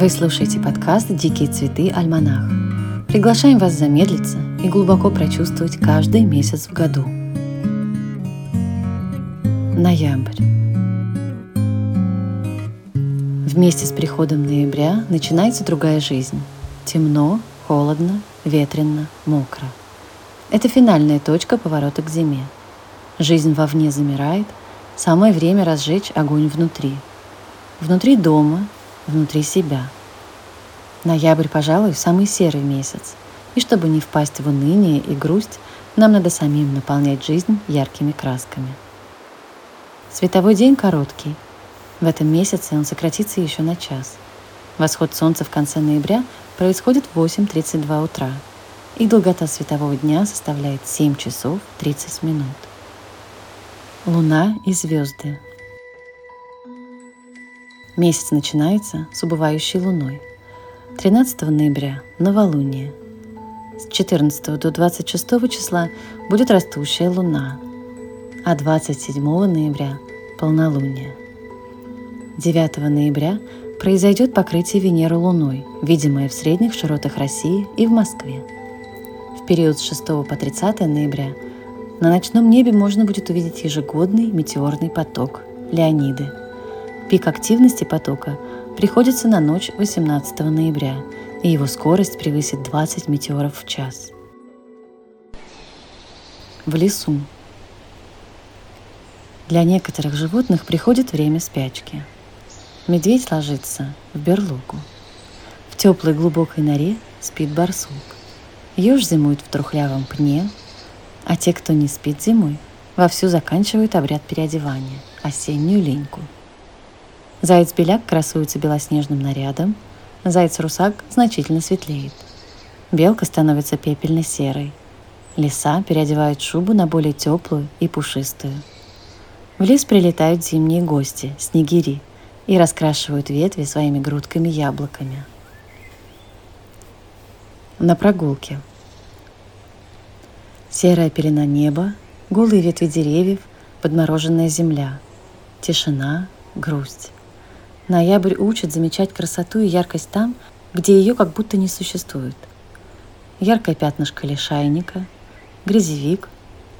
Вы слушаете подкаст «Дикие цветы. Альманах». Приглашаем вас замедлиться и глубоко прочувствовать каждый месяц в году. Ноябрь. Вместе с приходом ноября начинается другая жизнь. Темно, холодно, ветрено, мокро. Это финальная точка поворота к зиме. Жизнь вовне замирает, самое время разжечь огонь внутри. Внутри дома, внутри себя. Ноябрь, пожалуй, самый серый месяц. И чтобы не впасть в уныние и грусть, нам надо самим наполнять жизнь яркими красками. Световой день короткий. В этом месяце он сократится еще на час. Восход солнца в конце ноября происходит в 8.32 утра, и долгота светового дня составляет 7 часов 30 минут. Луна и звезды – Месяц начинается с убывающей луной. 13 ноября – новолуние. С 14 до 26 числа будет растущая луна, а 27 ноября – полнолуние. 9 ноября произойдет покрытие Венеры Луной, видимое в средних широтах России и в Москве. В период с 6 по 30 ноября на ночном небе можно будет увидеть ежегодный метеорный поток – Леониды – Пик активности потока приходится на ночь 18 ноября, и его скорость превысит 20 метеоров в час. В лесу. Для некоторых животных приходит время спячки. Медведь ложится в берлогу. В теплой глубокой норе спит барсук. Еж зимует в трухлявом пне, а те, кто не спит зимой, вовсю заканчивают обряд переодевания – осеннюю линьку – Заяц-беляк красуется белоснежным нарядом, заяц-русак значительно светлеет. Белка становится пепельно-серой. Лиса переодевает шубу на более теплую и пушистую. В лес прилетают зимние гости, снегири, и раскрашивают ветви своими грудками-яблоками. На прогулке. Серая пелена неба, голые ветви деревьев, подмороженная земля. Тишина, грусть. Ноябрь учит замечать красоту и яркость там, где ее как будто не существует. Яркое пятнышко лишайника, грязевик,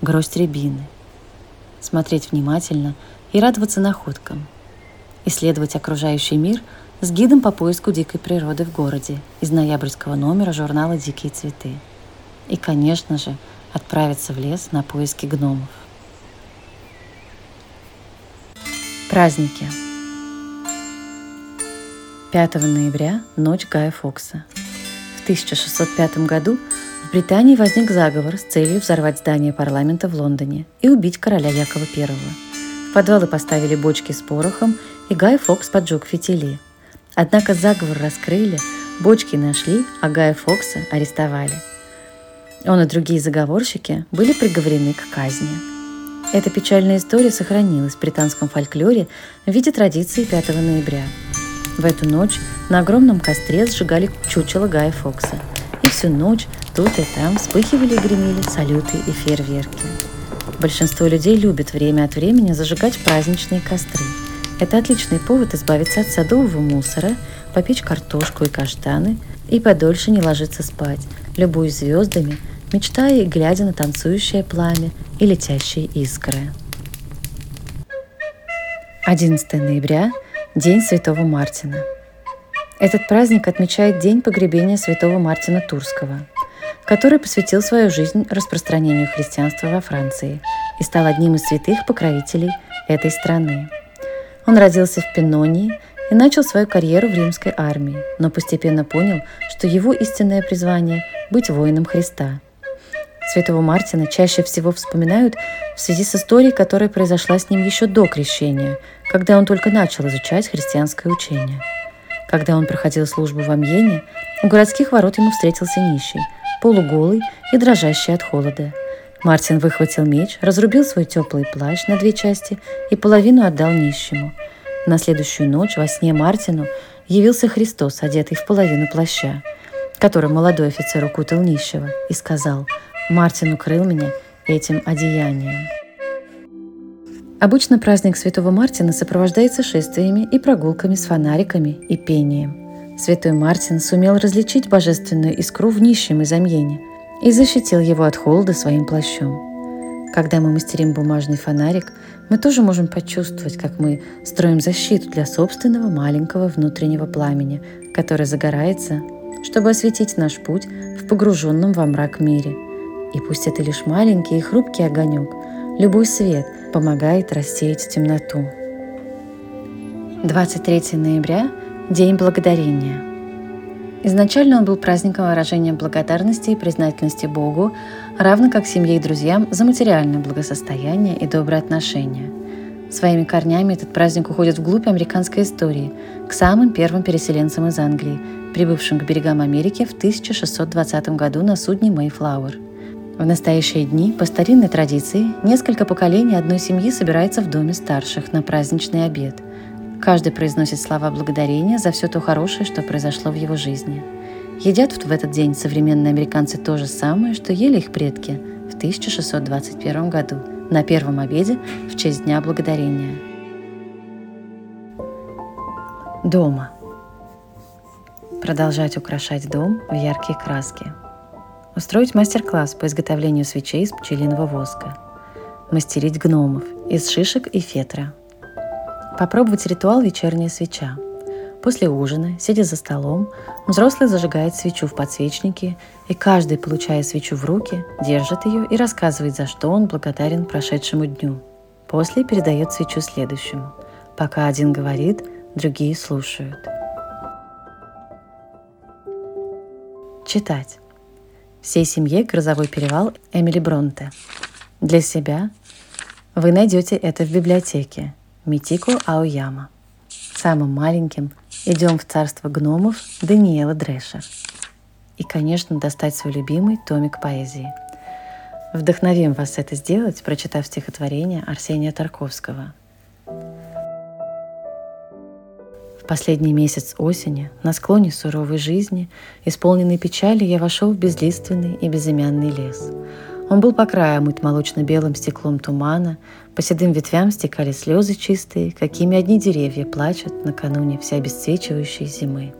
гроздь рябины. Смотреть внимательно и радоваться находкам. Исследовать окружающий мир с гидом по поиску дикой природы в городе из ноябрьского номера журнала «Дикие цветы». И, конечно же, отправиться в лес на поиски гномов. Праздники – 5 ноября – ночь Гая Фокса. В 1605 году в Британии возник заговор с целью взорвать здание парламента в Лондоне и убить короля Якова I. В подвалы поставили бочки с порохом, и Гай Фокс поджег фитили. Однако заговор раскрыли, бочки нашли, а Гая Фокса арестовали. Он и другие заговорщики были приговорены к казни. Эта печальная история сохранилась в британском фольклоре в виде традиции 5 ноября – в эту ночь на огромном костре сжигали чучело Гая Фокса. И всю ночь тут и там вспыхивали и гремели салюты и фейерверки. Большинство людей любит время от времени зажигать праздничные костры. Это отличный повод избавиться от садового мусора, попечь картошку и каштаны и подольше не ложиться спать, любуясь звездами, мечтая и глядя на танцующее пламя и летящие искры. 11 ноября День Святого Мартина. Этот праздник отмечает день погребения святого Мартина Турского, который посвятил свою жизнь распространению христианства во Франции и стал одним из святых покровителей этой страны. Он родился в Пенонии и начал свою карьеру в римской армии, но постепенно понял, что его истинное призвание – быть воином Христа – Святого Мартина чаще всего вспоминают в связи с историей, которая произошла с ним еще до крещения, когда он только начал изучать христианское учение. Когда он проходил службу в Амьене, у городских ворот ему встретился нищий, полуголый и дрожащий от холода. Мартин выхватил меч, разрубил свой теплый плащ на две части и половину отдал нищему. На следующую ночь во сне Мартину явился Христос, одетый в половину плаща, которым молодой офицер укутал нищего, и сказал – Мартин укрыл меня этим одеянием. Обычно праздник Святого Мартина сопровождается шествиями и прогулками с фонариками и пением. святой Мартин сумел различить божественную искру в нищем и замене и защитил его от холода своим плащом. Когда мы мастерим бумажный фонарик, мы тоже можем почувствовать, как мы строим защиту для собственного маленького внутреннего пламени, которое загорается, чтобы осветить наш путь в погруженном во мрак мире. И пусть это лишь маленький и хрупкий огонек, любой свет помогает рассеять темноту. 23 ноября – День Благодарения – Изначально он был праздником выражения благодарности и признательности Богу, равно как семье и друзьям за материальное благосостояние и добрые отношения. Своими корнями этот праздник уходит вглубь американской истории, к самым первым переселенцам из Англии, прибывшим к берегам Америки в 1620 году на судне Mayflower. В настоящие дни, по старинной традиции, несколько поколений одной семьи собирается в доме старших на праздничный обед – Каждый произносит слова благодарения за все то хорошее, что произошло в его жизни. Едят в этот день современные американцы то же самое, что ели их предки в 1621 году на первом обеде в честь Дня Благодарения. Дома. Продолжать украшать дом в яркие краски. Устроить мастер-класс по изготовлению свечей из пчелиного воска. Мастерить гномов из шишек и фетра – Попробовать ритуал «Вечерняя свеча». После ужина, сидя за столом, взрослый зажигает свечу в подсвечнике, и каждый, получая свечу в руки, держит ее и рассказывает, за что он благодарен прошедшему дню. После передает свечу следующему. Пока один говорит, другие слушают. Читать. Всей семье «Грозовой перевал» Эмили Бронте. Для себя вы найдете это в библиотеке – Митико Аояма. Самым маленьким идем в царство гномов Даниэла Дреша. И, конечно, достать свой любимый томик поэзии. Вдохновим вас это сделать, прочитав стихотворение Арсения Тарковского. Последний месяц осени, на склоне суровой жизни, исполненный печали, я вошел в безлиственный и безымянный лес – он был по краю омыт молочно-белым стеклом тумана, по седым ветвям стекали слезы чистые, какими одни деревья плачут накануне вся обесцвечивающей зимы.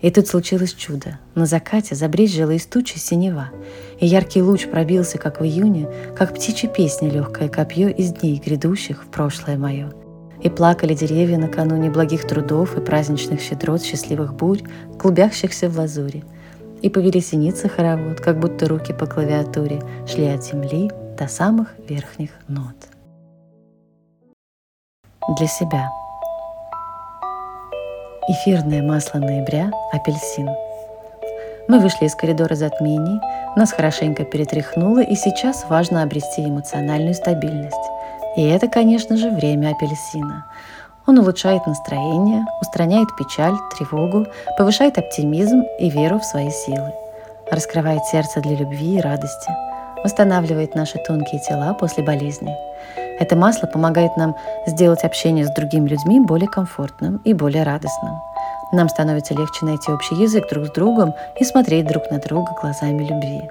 И тут случилось чудо. На закате забрезжила из тучи синева, и яркий луч пробился, как в июне, как птичья песня легкое копье из дней грядущих в прошлое мое. И плакали деревья накануне благих трудов и праздничных щедрот счастливых бурь, клубящихся в лазуре – и повели синицы хоровод, как будто руки по клавиатуре шли от земли до самых верхних нот. Для себя. Эфирное масло ноября – апельсин. Мы вышли из коридора затмений, нас хорошенько перетряхнуло, и сейчас важно обрести эмоциональную стабильность. И это, конечно же, время апельсина – он улучшает настроение, устраняет печаль, тревогу, повышает оптимизм и веру в свои силы, раскрывает сердце для любви и радости, восстанавливает наши тонкие тела после болезней. Это масло помогает нам сделать общение с другими людьми более комфортным и более радостным. Нам становится легче найти общий язык друг с другом и смотреть друг на друга глазами любви.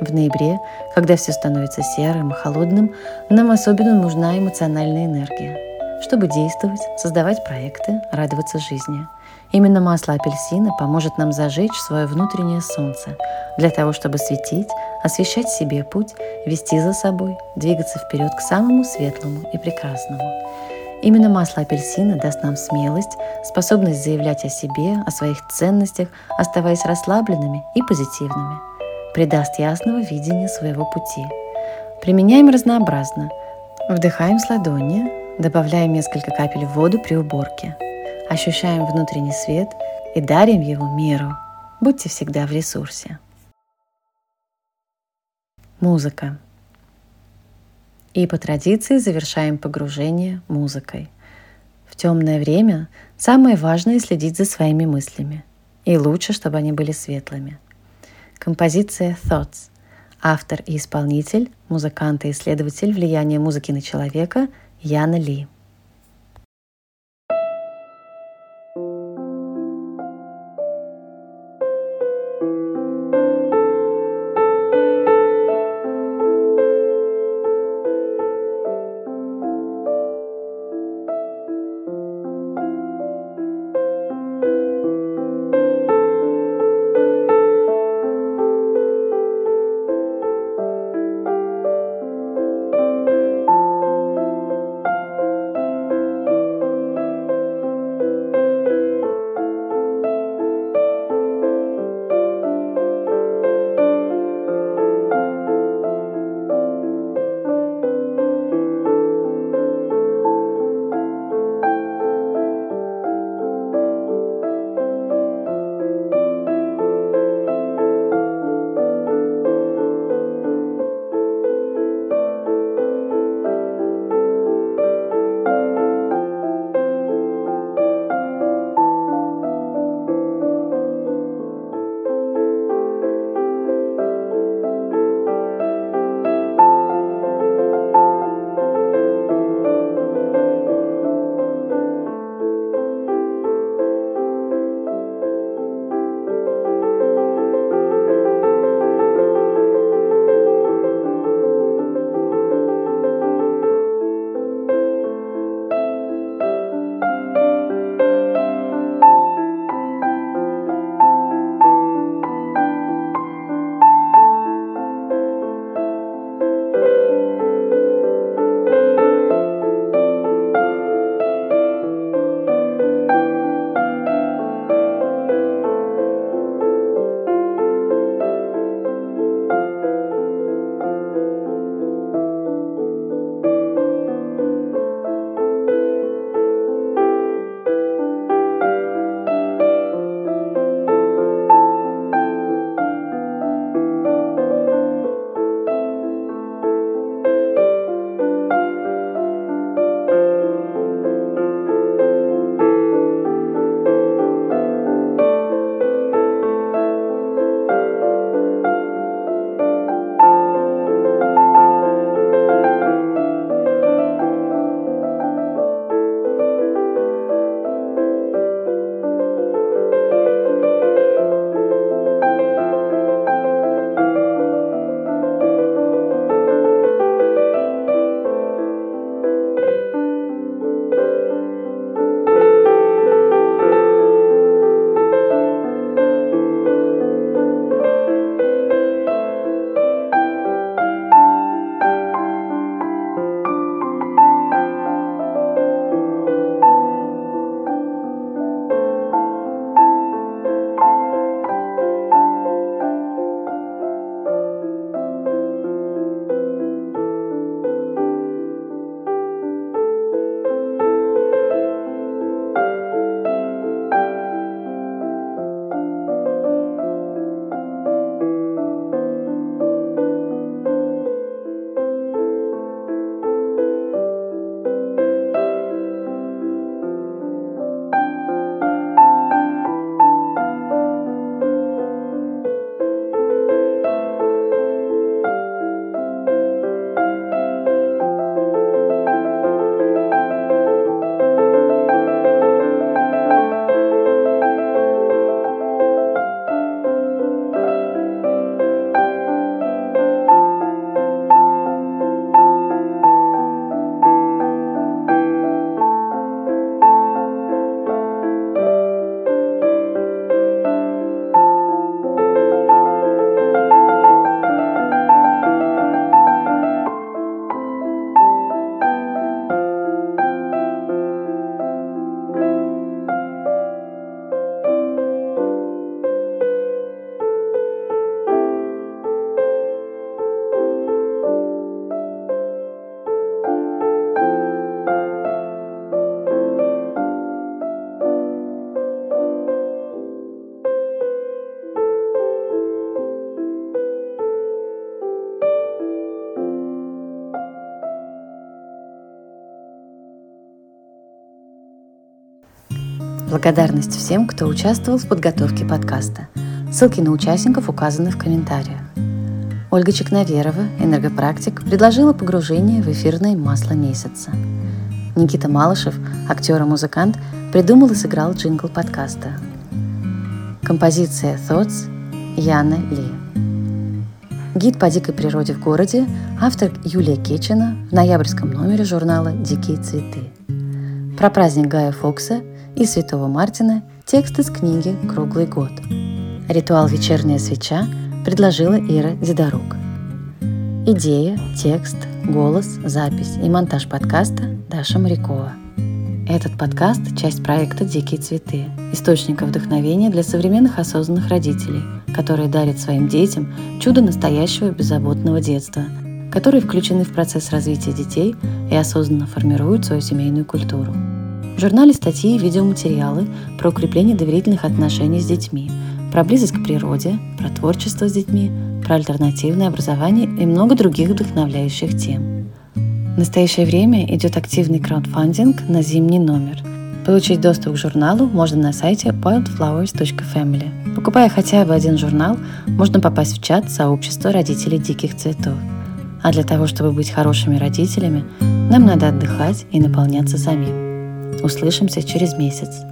В ноябре, когда все становится серым и холодным, нам особенно нужна эмоциональная энергия – чтобы действовать, создавать проекты, радоваться жизни. Именно масло апельсина поможет нам зажечь свое внутреннее солнце для того, чтобы светить, освещать себе путь, вести за собой, двигаться вперед к самому светлому и прекрасному. Именно масло апельсина даст нам смелость, способность заявлять о себе, о своих ценностях, оставаясь расслабленными и позитивными. Придаст ясного видения своего пути. Применяем разнообразно. Вдыхаем с ладони, Добавляем несколько капель в воду при уборке. Ощущаем внутренний свет и дарим его миру. Будьте всегда в ресурсе. Музыка. И по традиции завершаем погружение музыкой. В темное время самое важное следить за своими мыслями. И лучше, чтобы они были светлыми. Композиция Thoughts. Автор и исполнитель, музыкант и исследователь влияния музыки на человека Яна Ли. Благодарность всем, кто участвовал в подготовке подкаста. Ссылки на участников указаны в комментариях. Ольга Чекноверова, энергопрактик, предложила погружение в эфирное масло месяца. Никита Малышев, актер и музыкант, придумал и сыграл джингл подкаста. Композиция «Thoughts» Яна Ли. Гид по дикой природе в городе, автор Юлия Кечина в ноябрьском номере журнала «Дикие цветы». Про праздник Гая Фокса и Святого Мартина текст из книги «Круглый год». Ритуал «Вечерняя свеча» предложила Ира Дедорук. Идея, текст, голос, запись и монтаж подкаста Даша Морякова. Этот подкаст – часть проекта «Дикие цветы», источника вдохновения для современных осознанных родителей, которые дарят своим детям чудо настоящего беззаботного детства, которые включены в процесс развития детей и осознанно формируют свою семейную культуру. В журнале статьи и видеоматериалы про укрепление доверительных отношений с детьми – про близость к природе, про творчество с детьми, про альтернативное образование и много других вдохновляющих тем. В настоящее время идет активный краудфандинг на зимний номер. Получить доступ к журналу можно на сайте wildflowers.family. Покупая хотя бы один журнал, можно попасть в чат сообщества родителей диких цветов. А для того, чтобы быть хорошими родителями, нам надо отдыхать и наполняться самим. Услышимся через месяц.